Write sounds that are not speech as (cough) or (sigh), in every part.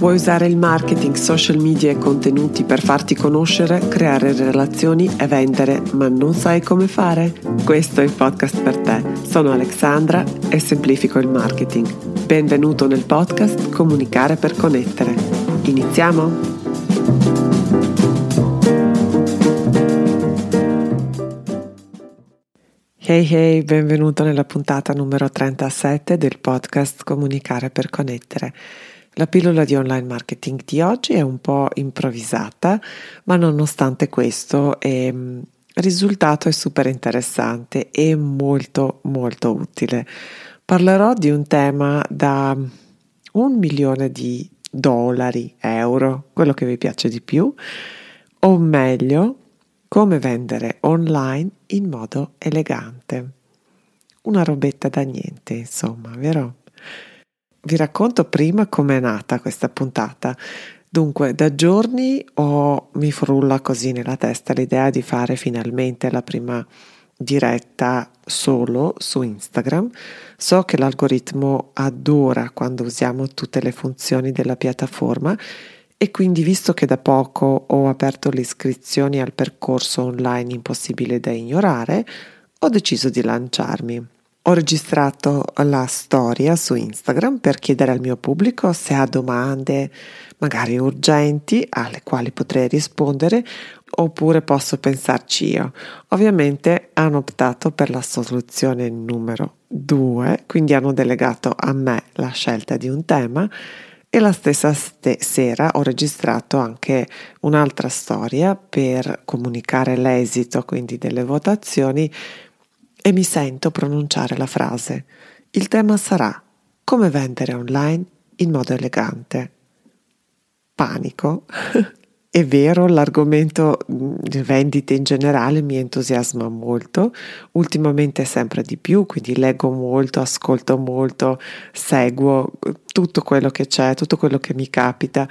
Vuoi usare il marketing, social media e contenuti per farti conoscere, creare relazioni e vendere, ma non sai come fare? Questo è il podcast per te. Sono Alexandra e semplifico il marketing. Benvenuto nel podcast Comunicare per connettere. Iniziamo? Hey hey, benvenuto nella puntata numero 37 del podcast Comunicare per connettere. La pillola di online marketing di oggi è un po' improvvisata, ma nonostante questo mm, il risultato è super interessante e molto molto utile. Parlerò di un tema da un milione di dollari, euro, quello che vi piace di più, o meglio, come vendere online in modo elegante. Una robetta da niente, insomma, vero? Vi racconto prima com'è nata questa puntata. Dunque, da giorni ho, mi frulla così nella testa l'idea di fare finalmente la prima diretta solo su Instagram. So che l'algoritmo adora quando usiamo tutte le funzioni della piattaforma e quindi visto che da poco ho aperto le iscrizioni al percorso online impossibile da ignorare, ho deciso di lanciarmi. Ho registrato la storia su Instagram per chiedere al mio pubblico se ha domande magari urgenti alle quali potrei rispondere oppure posso pensarci io. Ovviamente hanno optato per la soluzione numero due, quindi hanno delegato a me la scelta di un tema e la stessa ste- sera ho registrato anche un'altra storia per comunicare l'esito quindi delle votazioni e mi sento pronunciare la frase. Il tema sarà come vendere online in modo elegante. Panico. (laughs) È vero, l'argomento di vendite in generale mi entusiasma molto, ultimamente sempre di più, quindi leggo molto, ascolto molto, seguo tutto quello che c'è, tutto quello che mi capita.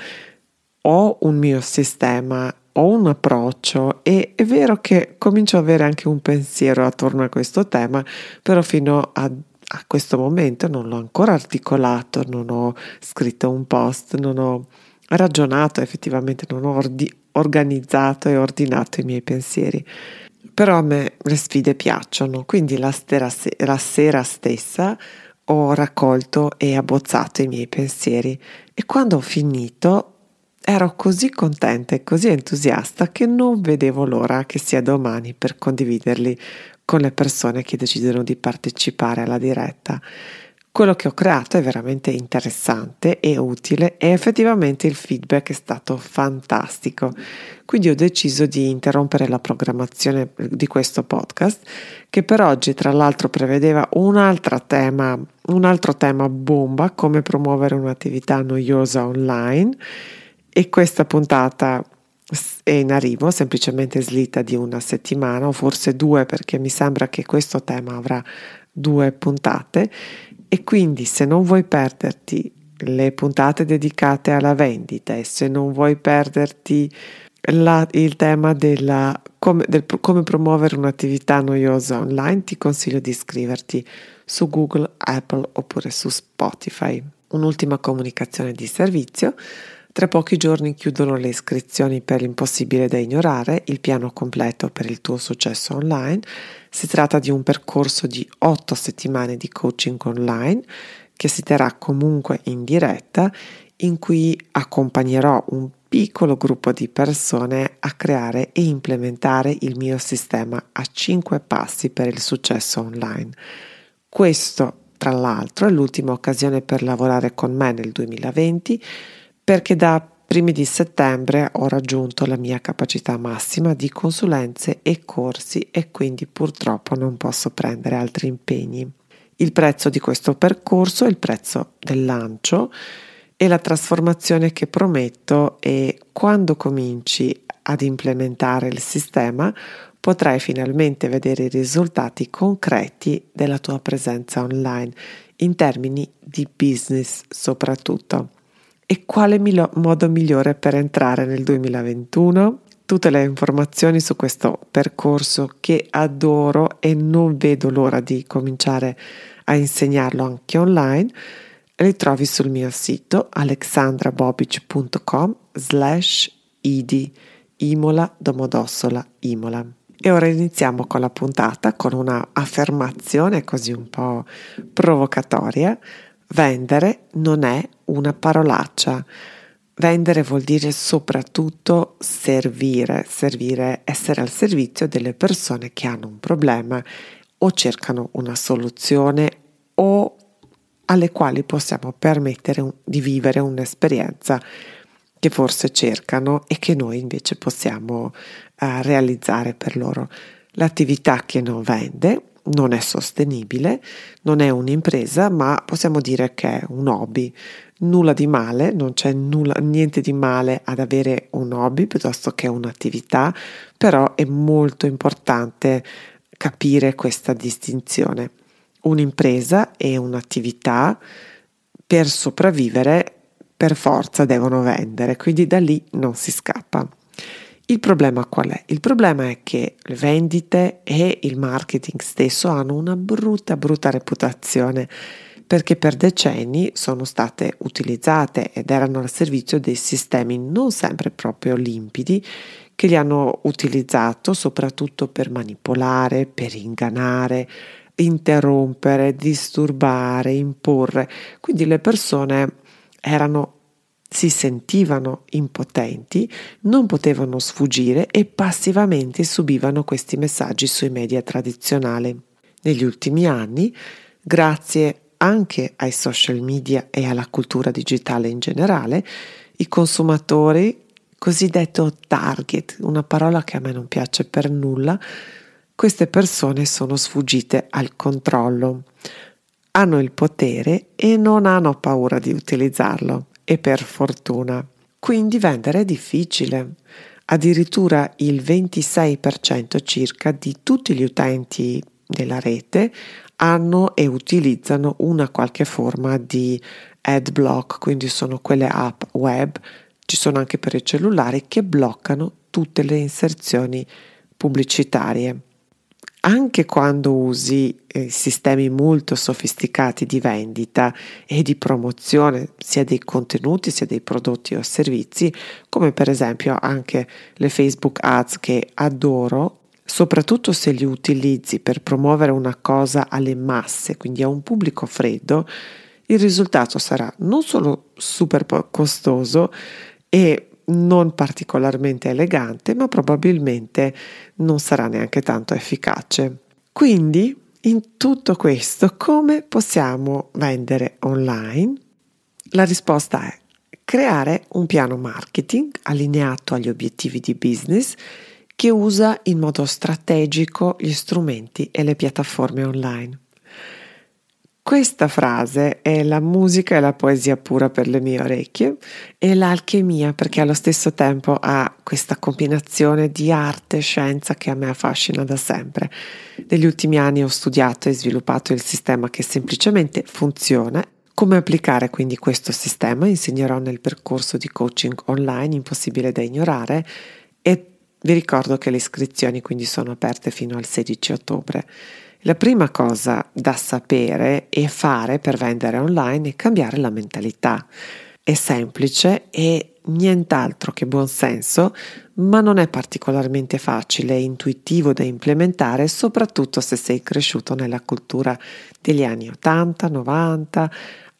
Ho un mio sistema ho un approccio e è vero che comincio ad avere anche un pensiero attorno a questo tema, però fino a, a questo momento non l'ho ancora articolato, non ho scritto un post, non ho ragionato effettivamente, non ho ordi- organizzato e ordinato i miei pensieri. Però a me le sfide piacciono, quindi la, stera, la sera stessa ho raccolto e abbozzato i miei pensieri e quando ho finito Ero così contenta e così entusiasta che non vedevo l'ora che sia domani per condividerli con le persone che decidono di partecipare alla diretta. Quello che ho creato è veramente interessante e utile e effettivamente il feedback è stato fantastico. Quindi ho deciso di interrompere la programmazione di questo podcast che per oggi tra l'altro prevedeva un altro tema, un altro tema bomba come promuovere un'attività noiosa online e questa puntata è in arrivo, semplicemente slitta di una settimana o forse due perché mi sembra che questo tema avrà due puntate e quindi se non vuoi perderti le puntate dedicate alla vendita e se non vuoi perderti la, il tema della come, del, come promuovere un'attività noiosa online ti consiglio di iscriverti su Google, Apple oppure su Spotify. Un'ultima comunicazione di servizio tra pochi giorni chiudono le iscrizioni per l'impossibile da ignorare, il piano completo per il tuo successo online. Si tratta di un percorso di otto settimane di coaching online che si terrà comunque in diretta in cui accompagnerò un piccolo gruppo di persone a creare e implementare il mio sistema a 5 passi per il successo online. Questo, tra l'altro, è l'ultima occasione per lavorare con me nel 2020 perché da primi di settembre ho raggiunto la mia capacità massima di consulenze e corsi e quindi purtroppo non posso prendere altri impegni. Il prezzo di questo percorso è il prezzo del lancio e la trasformazione che prometto è quando cominci ad implementare il sistema potrai finalmente vedere i risultati concreti della tua presenza online in termini di business soprattutto. E quale milo- modo migliore per entrare nel 2021? Tutte le informazioni su questo percorso che adoro e non vedo l'ora di cominciare a insegnarlo anche online li trovi sul mio sito alexandrabobic.com slash idi Imola Domodossola Imola. E ora iniziamo con la puntata con una affermazione così un po' provocatoria. Vendere non è una parolaccia. Vendere vuol dire soprattutto servire, servire, essere al servizio delle persone che hanno un problema o cercano una soluzione o alle quali possiamo permettere di vivere un'esperienza che forse cercano e che noi invece possiamo uh, realizzare per loro. L'attività che non vende non è sostenibile, non è un'impresa, ma possiamo dire che è un hobby. Nulla di male, non c'è nulla, niente di male ad avere un hobby piuttosto che un'attività, però è molto importante capire questa distinzione. Un'impresa è un'attività per sopravvivere per forza devono vendere, quindi da lì non si scappa. Il problema qual è? Il problema è che le vendite e il marketing stesso hanno una brutta, brutta reputazione perché per decenni sono state utilizzate ed erano al servizio dei sistemi non sempre proprio limpidi che li hanno utilizzato soprattutto per manipolare, per ingannare, interrompere, disturbare, imporre. Quindi le persone erano si sentivano impotenti, non potevano sfuggire e passivamente subivano questi messaggi sui media tradizionali. Negli ultimi anni, grazie anche ai social media e alla cultura digitale in generale, i consumatori, cosiddetto target, una parola che a me non piace per nulla, queste persone sono sfuggite al controllo hanno il potere e non hanno paura di utilizzarlo e per fortuna. Quindi vendere è difficile. Addirittura il 26% circa di tutti gli utenti della rete hanno e utilizzano una qualche forma di ad block, quindi sono quelle app web, ci sono anche per i cellulari che bloccano tutte le inserzioni pubblicitarie anche quando usi eh, sistemi molto sofisticati di vendita e di promozione sia dei contenuti sia dei prodotti o servizi, come per esempio anche le Facebook Ads che adoro, soprattutto se li utilizzi per promuovere una cosa alle masse, quindi a un pubblico freddo, il risultato sarà non solo super costoso e non particolarmente elegante, ma probabilmente non sarà neanche tanto efficace. Quindi, in tutto questo, come possiamo vendere online? La risposta è creare un piano marketing allineato agli obiettivi di business che usa in modo strategico gli strumenti e le piattaforme online. Questa frase è la musica e la poesia pura per le mie orecchie e l'alchimia perché allo stesso tempo ha questa combinazione di arte e scienza che a me affascina da sempre. Negli ultimi anni ho studiato e sviluppato il sistema che semplicemente funziona. Come applicare quindi questo sistema insegnerò nel percorso di coaching online impossibile da ignorare e vi ricordo che le iscrizioni quindi sono aperte fino al 16 ottobre. La prima cosa da sapere e fare per vendere online è cambiare la mentalità. È semplice e nient'altro che buonsenso, ma non è particolarmente facile e intuitivo da implementare, soprattutto se sei cresciuto nella cultura degli anni 80, 90,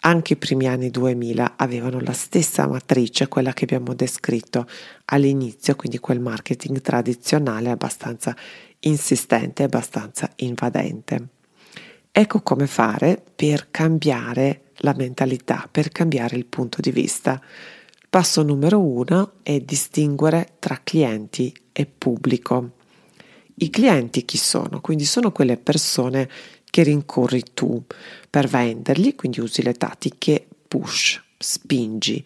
anche i primi anni 2000 avevano la stessa matrice, quella che abbiamo descritto all'inizio, quindi quel marketing tradizionale abbastanza insistente abbastanza invadente. Ecco come fare per cambiare la mentalità, per cambiare il punto di vista. Passo numero uno è distinguere tra clienti e pubblico. I clienti chi sono? Quindi sono quelle persone che rincorri tu per vendergli, quindi usi le tattiche push, spingi.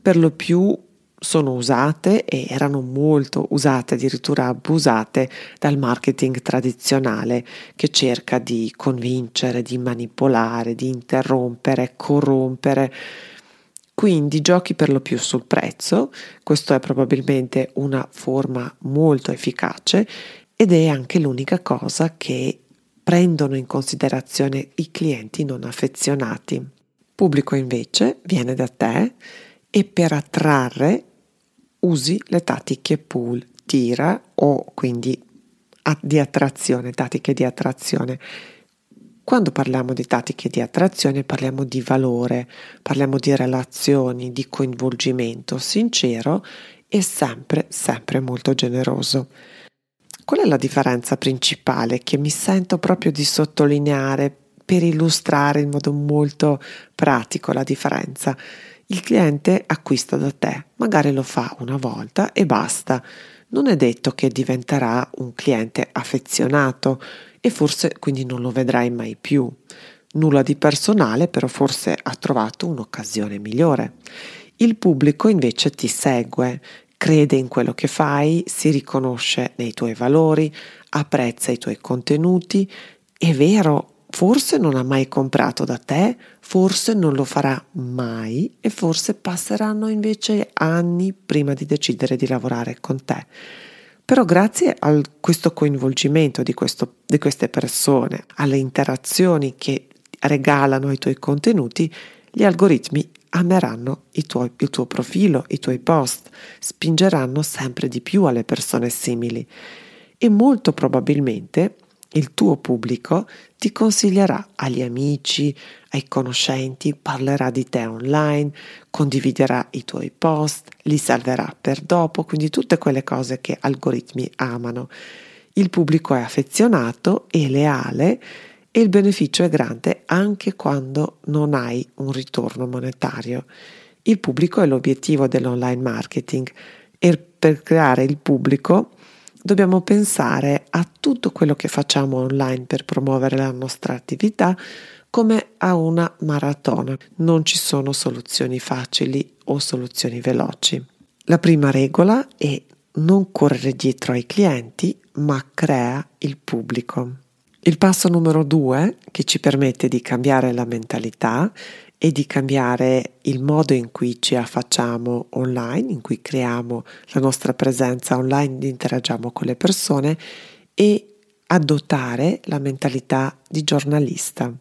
Per lo più sono usate e erano molto usate, addirittura abusate dal marketing tradizionale che cerca di convincere, di manipolare, di interrompere, corrompere. Quindi giochi per lo più sul prezzo, questo è probabilmente una forma molto efficace ed è anche l'unica cosa che prendono in considerazione i clienti non affezionati. Pubblico invece viene da te e per attrarre usi le tattiche pull, tira o quindi di attrazione, tattiche di attrazione. Quando parliamo di tattiche di attrazione parliamo di valore, parliamo di relazioni, di coinvolgimento sincero e sempre, sempre molto generoso. Qual è la differenza principale che mi sento proprio di sottolineare per illustrare in modo molto pratico la differenza? Il cliente acquista da te, magari lo fa una volta e basta. Non è detto che diventerà un cliente affezionato e forse quindi non lo vedrai mai più. Nulla di personale, però forse ha trovato un'occasione migliore. Il pubblico invece ti segue, crede in quello che fai, si riconosce nei tuoi valori, apprezza i tuoi contenuti. È vero, forse non ha mai comprato da te, forse non lo farà mai e forse passeranno invece anni prima di decidere di lavorare con te. Però grazie a questo coinvolgimento di, questo, di queste persone, alle interazioni che regalano i tuoi contenuti, gli algoritmi ameranno tuoi, il tuo profilo, i tuoi post, spingeranno sempre di più alle persone simili e molto probabilmente il tuo pubblico ti consiglierà agli amici, ai conoscenti, parlerà di te online, condividerà i tuoi post, li salverà per dopo, quindi tutte quelle cose che algoritmi amano. Il pubblico è affezionato e leale e il beneficio è grande anche quando non hai un ritorno monetario. Il pubblico è l'obiettivo dell'online marketing e per creare il pubblico dobbiamo pensare a tutto quello che facciamo online per promuovere la nostra attività come a una maratona. Non ci sono soluzioni facili o soluzioni veloci. La prima regola è non correre dietro ai clienti, ma crea il pubblico. Il passo numero due, che ci permette di cambiare la mentalità e di cambiare il modo in cui ci affacciamo online, in cui creiamo la nostra presenza online, interagiamo con le persone e adottare la mentalità di giornalista.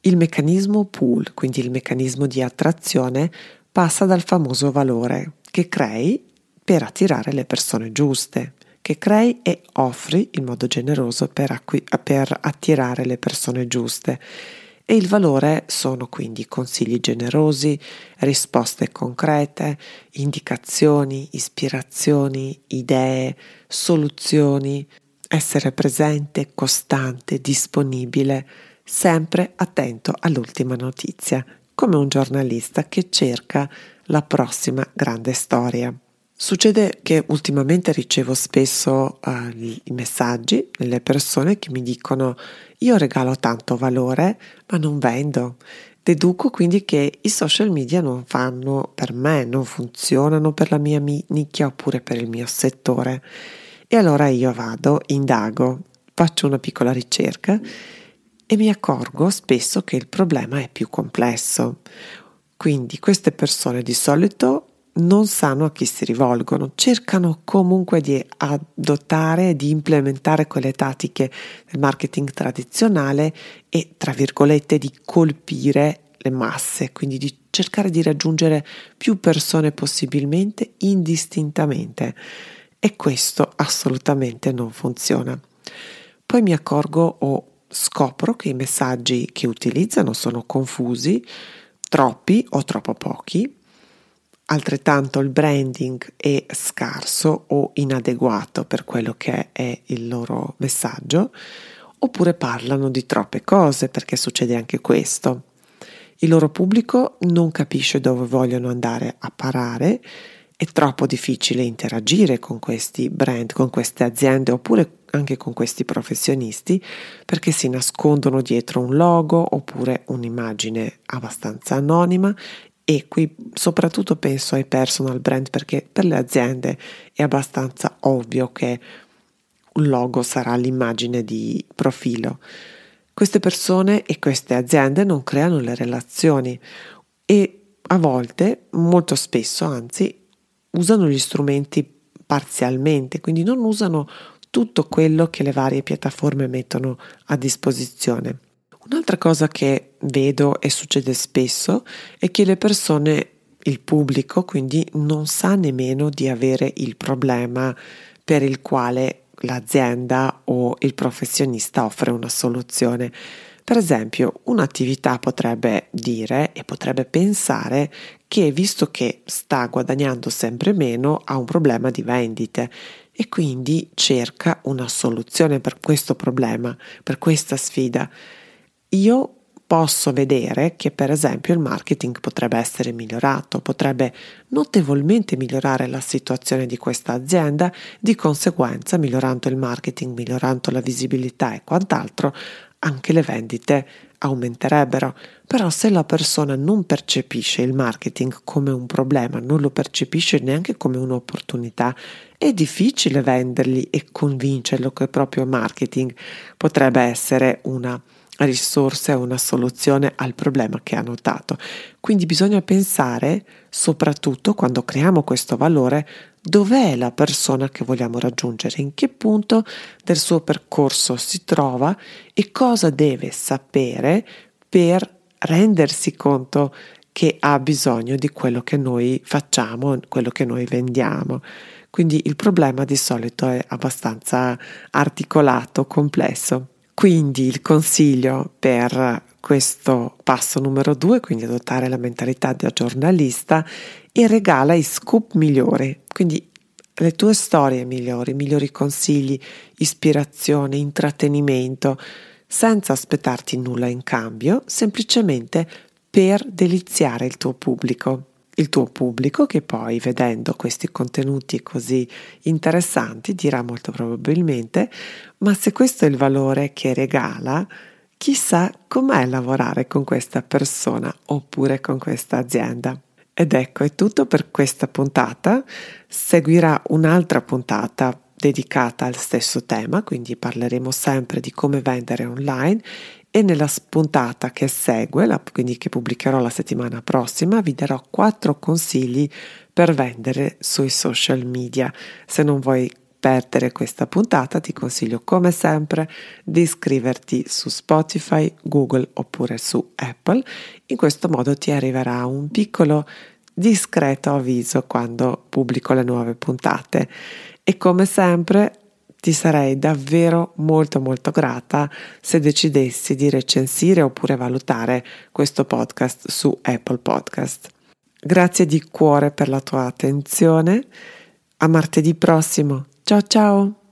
Il meccanismo pull, quindi il meccanismo di attrazione, passa dal famoso valore che crei per attirare le persone giuste che crei e offri in modo generoso per, acqui- per attirare le persone giuste. E il valore sono quindi consigli generosi, risposte concrete, indicazioni, ispirazioni, idee, soluzioni, essere presente, costante, disponibile, sempre attento all'ultima notizia, come un giornalista che cerca la prossima grande storia. Succede che ultimamente ricevo spesso uh, i messaggi delle persone che mi dicono io regalo tanto valore ma non vendo. Deduco quindi che i social media non fanno per me, non funzionano per la mia nicchia oppure per il mio settore. E allora io vado, indago, faccio una piccola ricerca e mi accorgo spesso che il problema è più complesso. Quindi queste persone di solito non sanno a chi si rivolgono, cercano comunque di adottare, di implementare quelle tattiche del marketing tradizionale e, tra virgolette, di colpire le masse, quindi di cercare di raggiungere più persone possibilmente indistintamente. E questo assolutamente non funziona. Poi mi accorgo o scopro che i messaggi che utilizzano sono confusi, troppi o troppo pochi Altrettanto il branding è scarso o inadeguato per quello che è il loro messaggio, oppure parlano di troppe cose perché succede anche questo. Il loro pubblico non capisce dove vogliono andare a parare, è troppo difficile interagire con questi brand, con queste aziende oppure anche con questi professionisti perché si nascondono dietro un logo oppure un'immagine abbastanza anonima e qui soprattutto penso ai personal brand perché per le aziende è abbastanza ovvio che un logo sarà l'immagine di profilo. Queste persone e queste aziende non creano le relazioni e a volte, molto spesso anzi, usano gli strumenti parzialmente, quindi non usano tutto quello che le varie piattaforme mettono a disposizione. Un'altra cosa che vedo e succede spesso è che le persone, il pubblico, quindi non sa nemmeno di avere il problema per il quale l'azienda o il professionista offre una soluzione. Per esempio, un'attività potrebbe dire e potrebbe pensare che visto che sta guadagnando sempre meno ha un problema di vendite e quindi cerca una soluzione per questo problema, per questa sfida. Io posso vedere che per esempio il marketing potrebbe essere migliorato, potrebbe notevolmente migliorare la situazione di questa azienda, di conseguenza migliorando il marketing, migliorando la visibilità e quant'altro, anche le vendite aumenterebbero. Però se la persona non percepisce il marketing come un problema, non lo percepisce neanche come un'opportunità, è difficile vendergli e convincerlo che proprio marketing potrebbe essere una risorsa e una soluzione al problema che ha notato. Quindi bisogna pensare, soprattutto quando creiamo questo valore, dov'è la persona che vogliamo raggiungere, in che punto del suo percorso si trova e cosa deve sapere per rendersi conto che ha bisogno di quello che noi facciamo, quello che noi vendiamo. Quindi il problema di solito è abbastanza articolato, complesso. Quindi il consiglio per questo passo numero due, quindi adottare la mentalità da giornalista, e regala i scoop migliori, quindi le tue storie migliori, migliori consigli, ispirazione, intrattenimento, senza aspettarti nulla in cambio, semplicemente per deliziare il tuo pubblico. Il tuo pubblico che poi vedendo questi contenuti così interessanti dirà molto probabilmente ma se questo è il valore che regala, chissà com'è lavorare con questa persona oppure con questa azienda. Ed ecco, è tutto per questa puntata. Seguirà un'altra puntata dedicata al stesso tema, quindi parleremo sempre di come vendere online e nella puntata che segue, la, quindi che pubblicherò la settimana prossima, vi darò quattro consigli per vendere sui social media. Se non vuoi perdere questa puntata ti consiglio come sempre di iscriverti su Spotify, Google oppure su Apple. In questo modo ti arriverà un piccolo discreto avviso quando pubblico le nuove puntate. E come sempre ti sarei davvero molto molto grata se decidessi di recensire oppure valutare questo podcast su Apple Podcast. Grazie di cuore per la tua attenzione. A martedì prossimo. Ciao ciao!